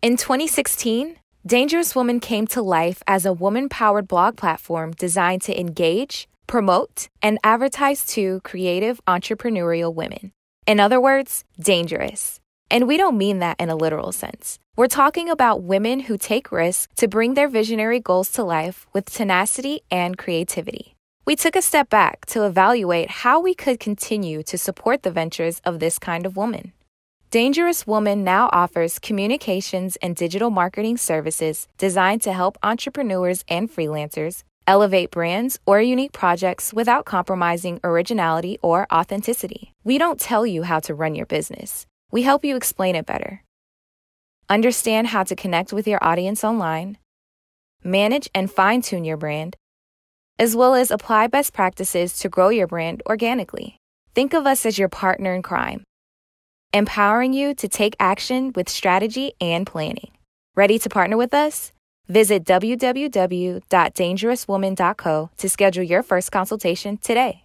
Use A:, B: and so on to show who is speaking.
A: In 2016, Dangerous Woman came to life as a woman powered blog platform designed to engage, promote, and advertise to creative entrepreneurial women. In other words, dangerous. And we don't mean that in a literal sense. We're talking about women who take risks to bring their visionary goals to life with tenacity and creativity. We took a step back to evaluate how we could continue to support the ventures of this kind of woman. Dangerous Woman now offers communications and digital marketing services designed to help entrepreneurs and freelancers elevate brands or unique projects without compromising originality or authenticity. We don't tell you how to run your business, we help you explain it better. Understand how to connect with your audience online, manage and fine tune your brand, as well as apply best practices to grow your brand organically. Think of us as your partner in crime empowering you to take action with strategy and planning. Ready to partner with us? Visit www.dangerouswoman.co to schedule your first consultation today.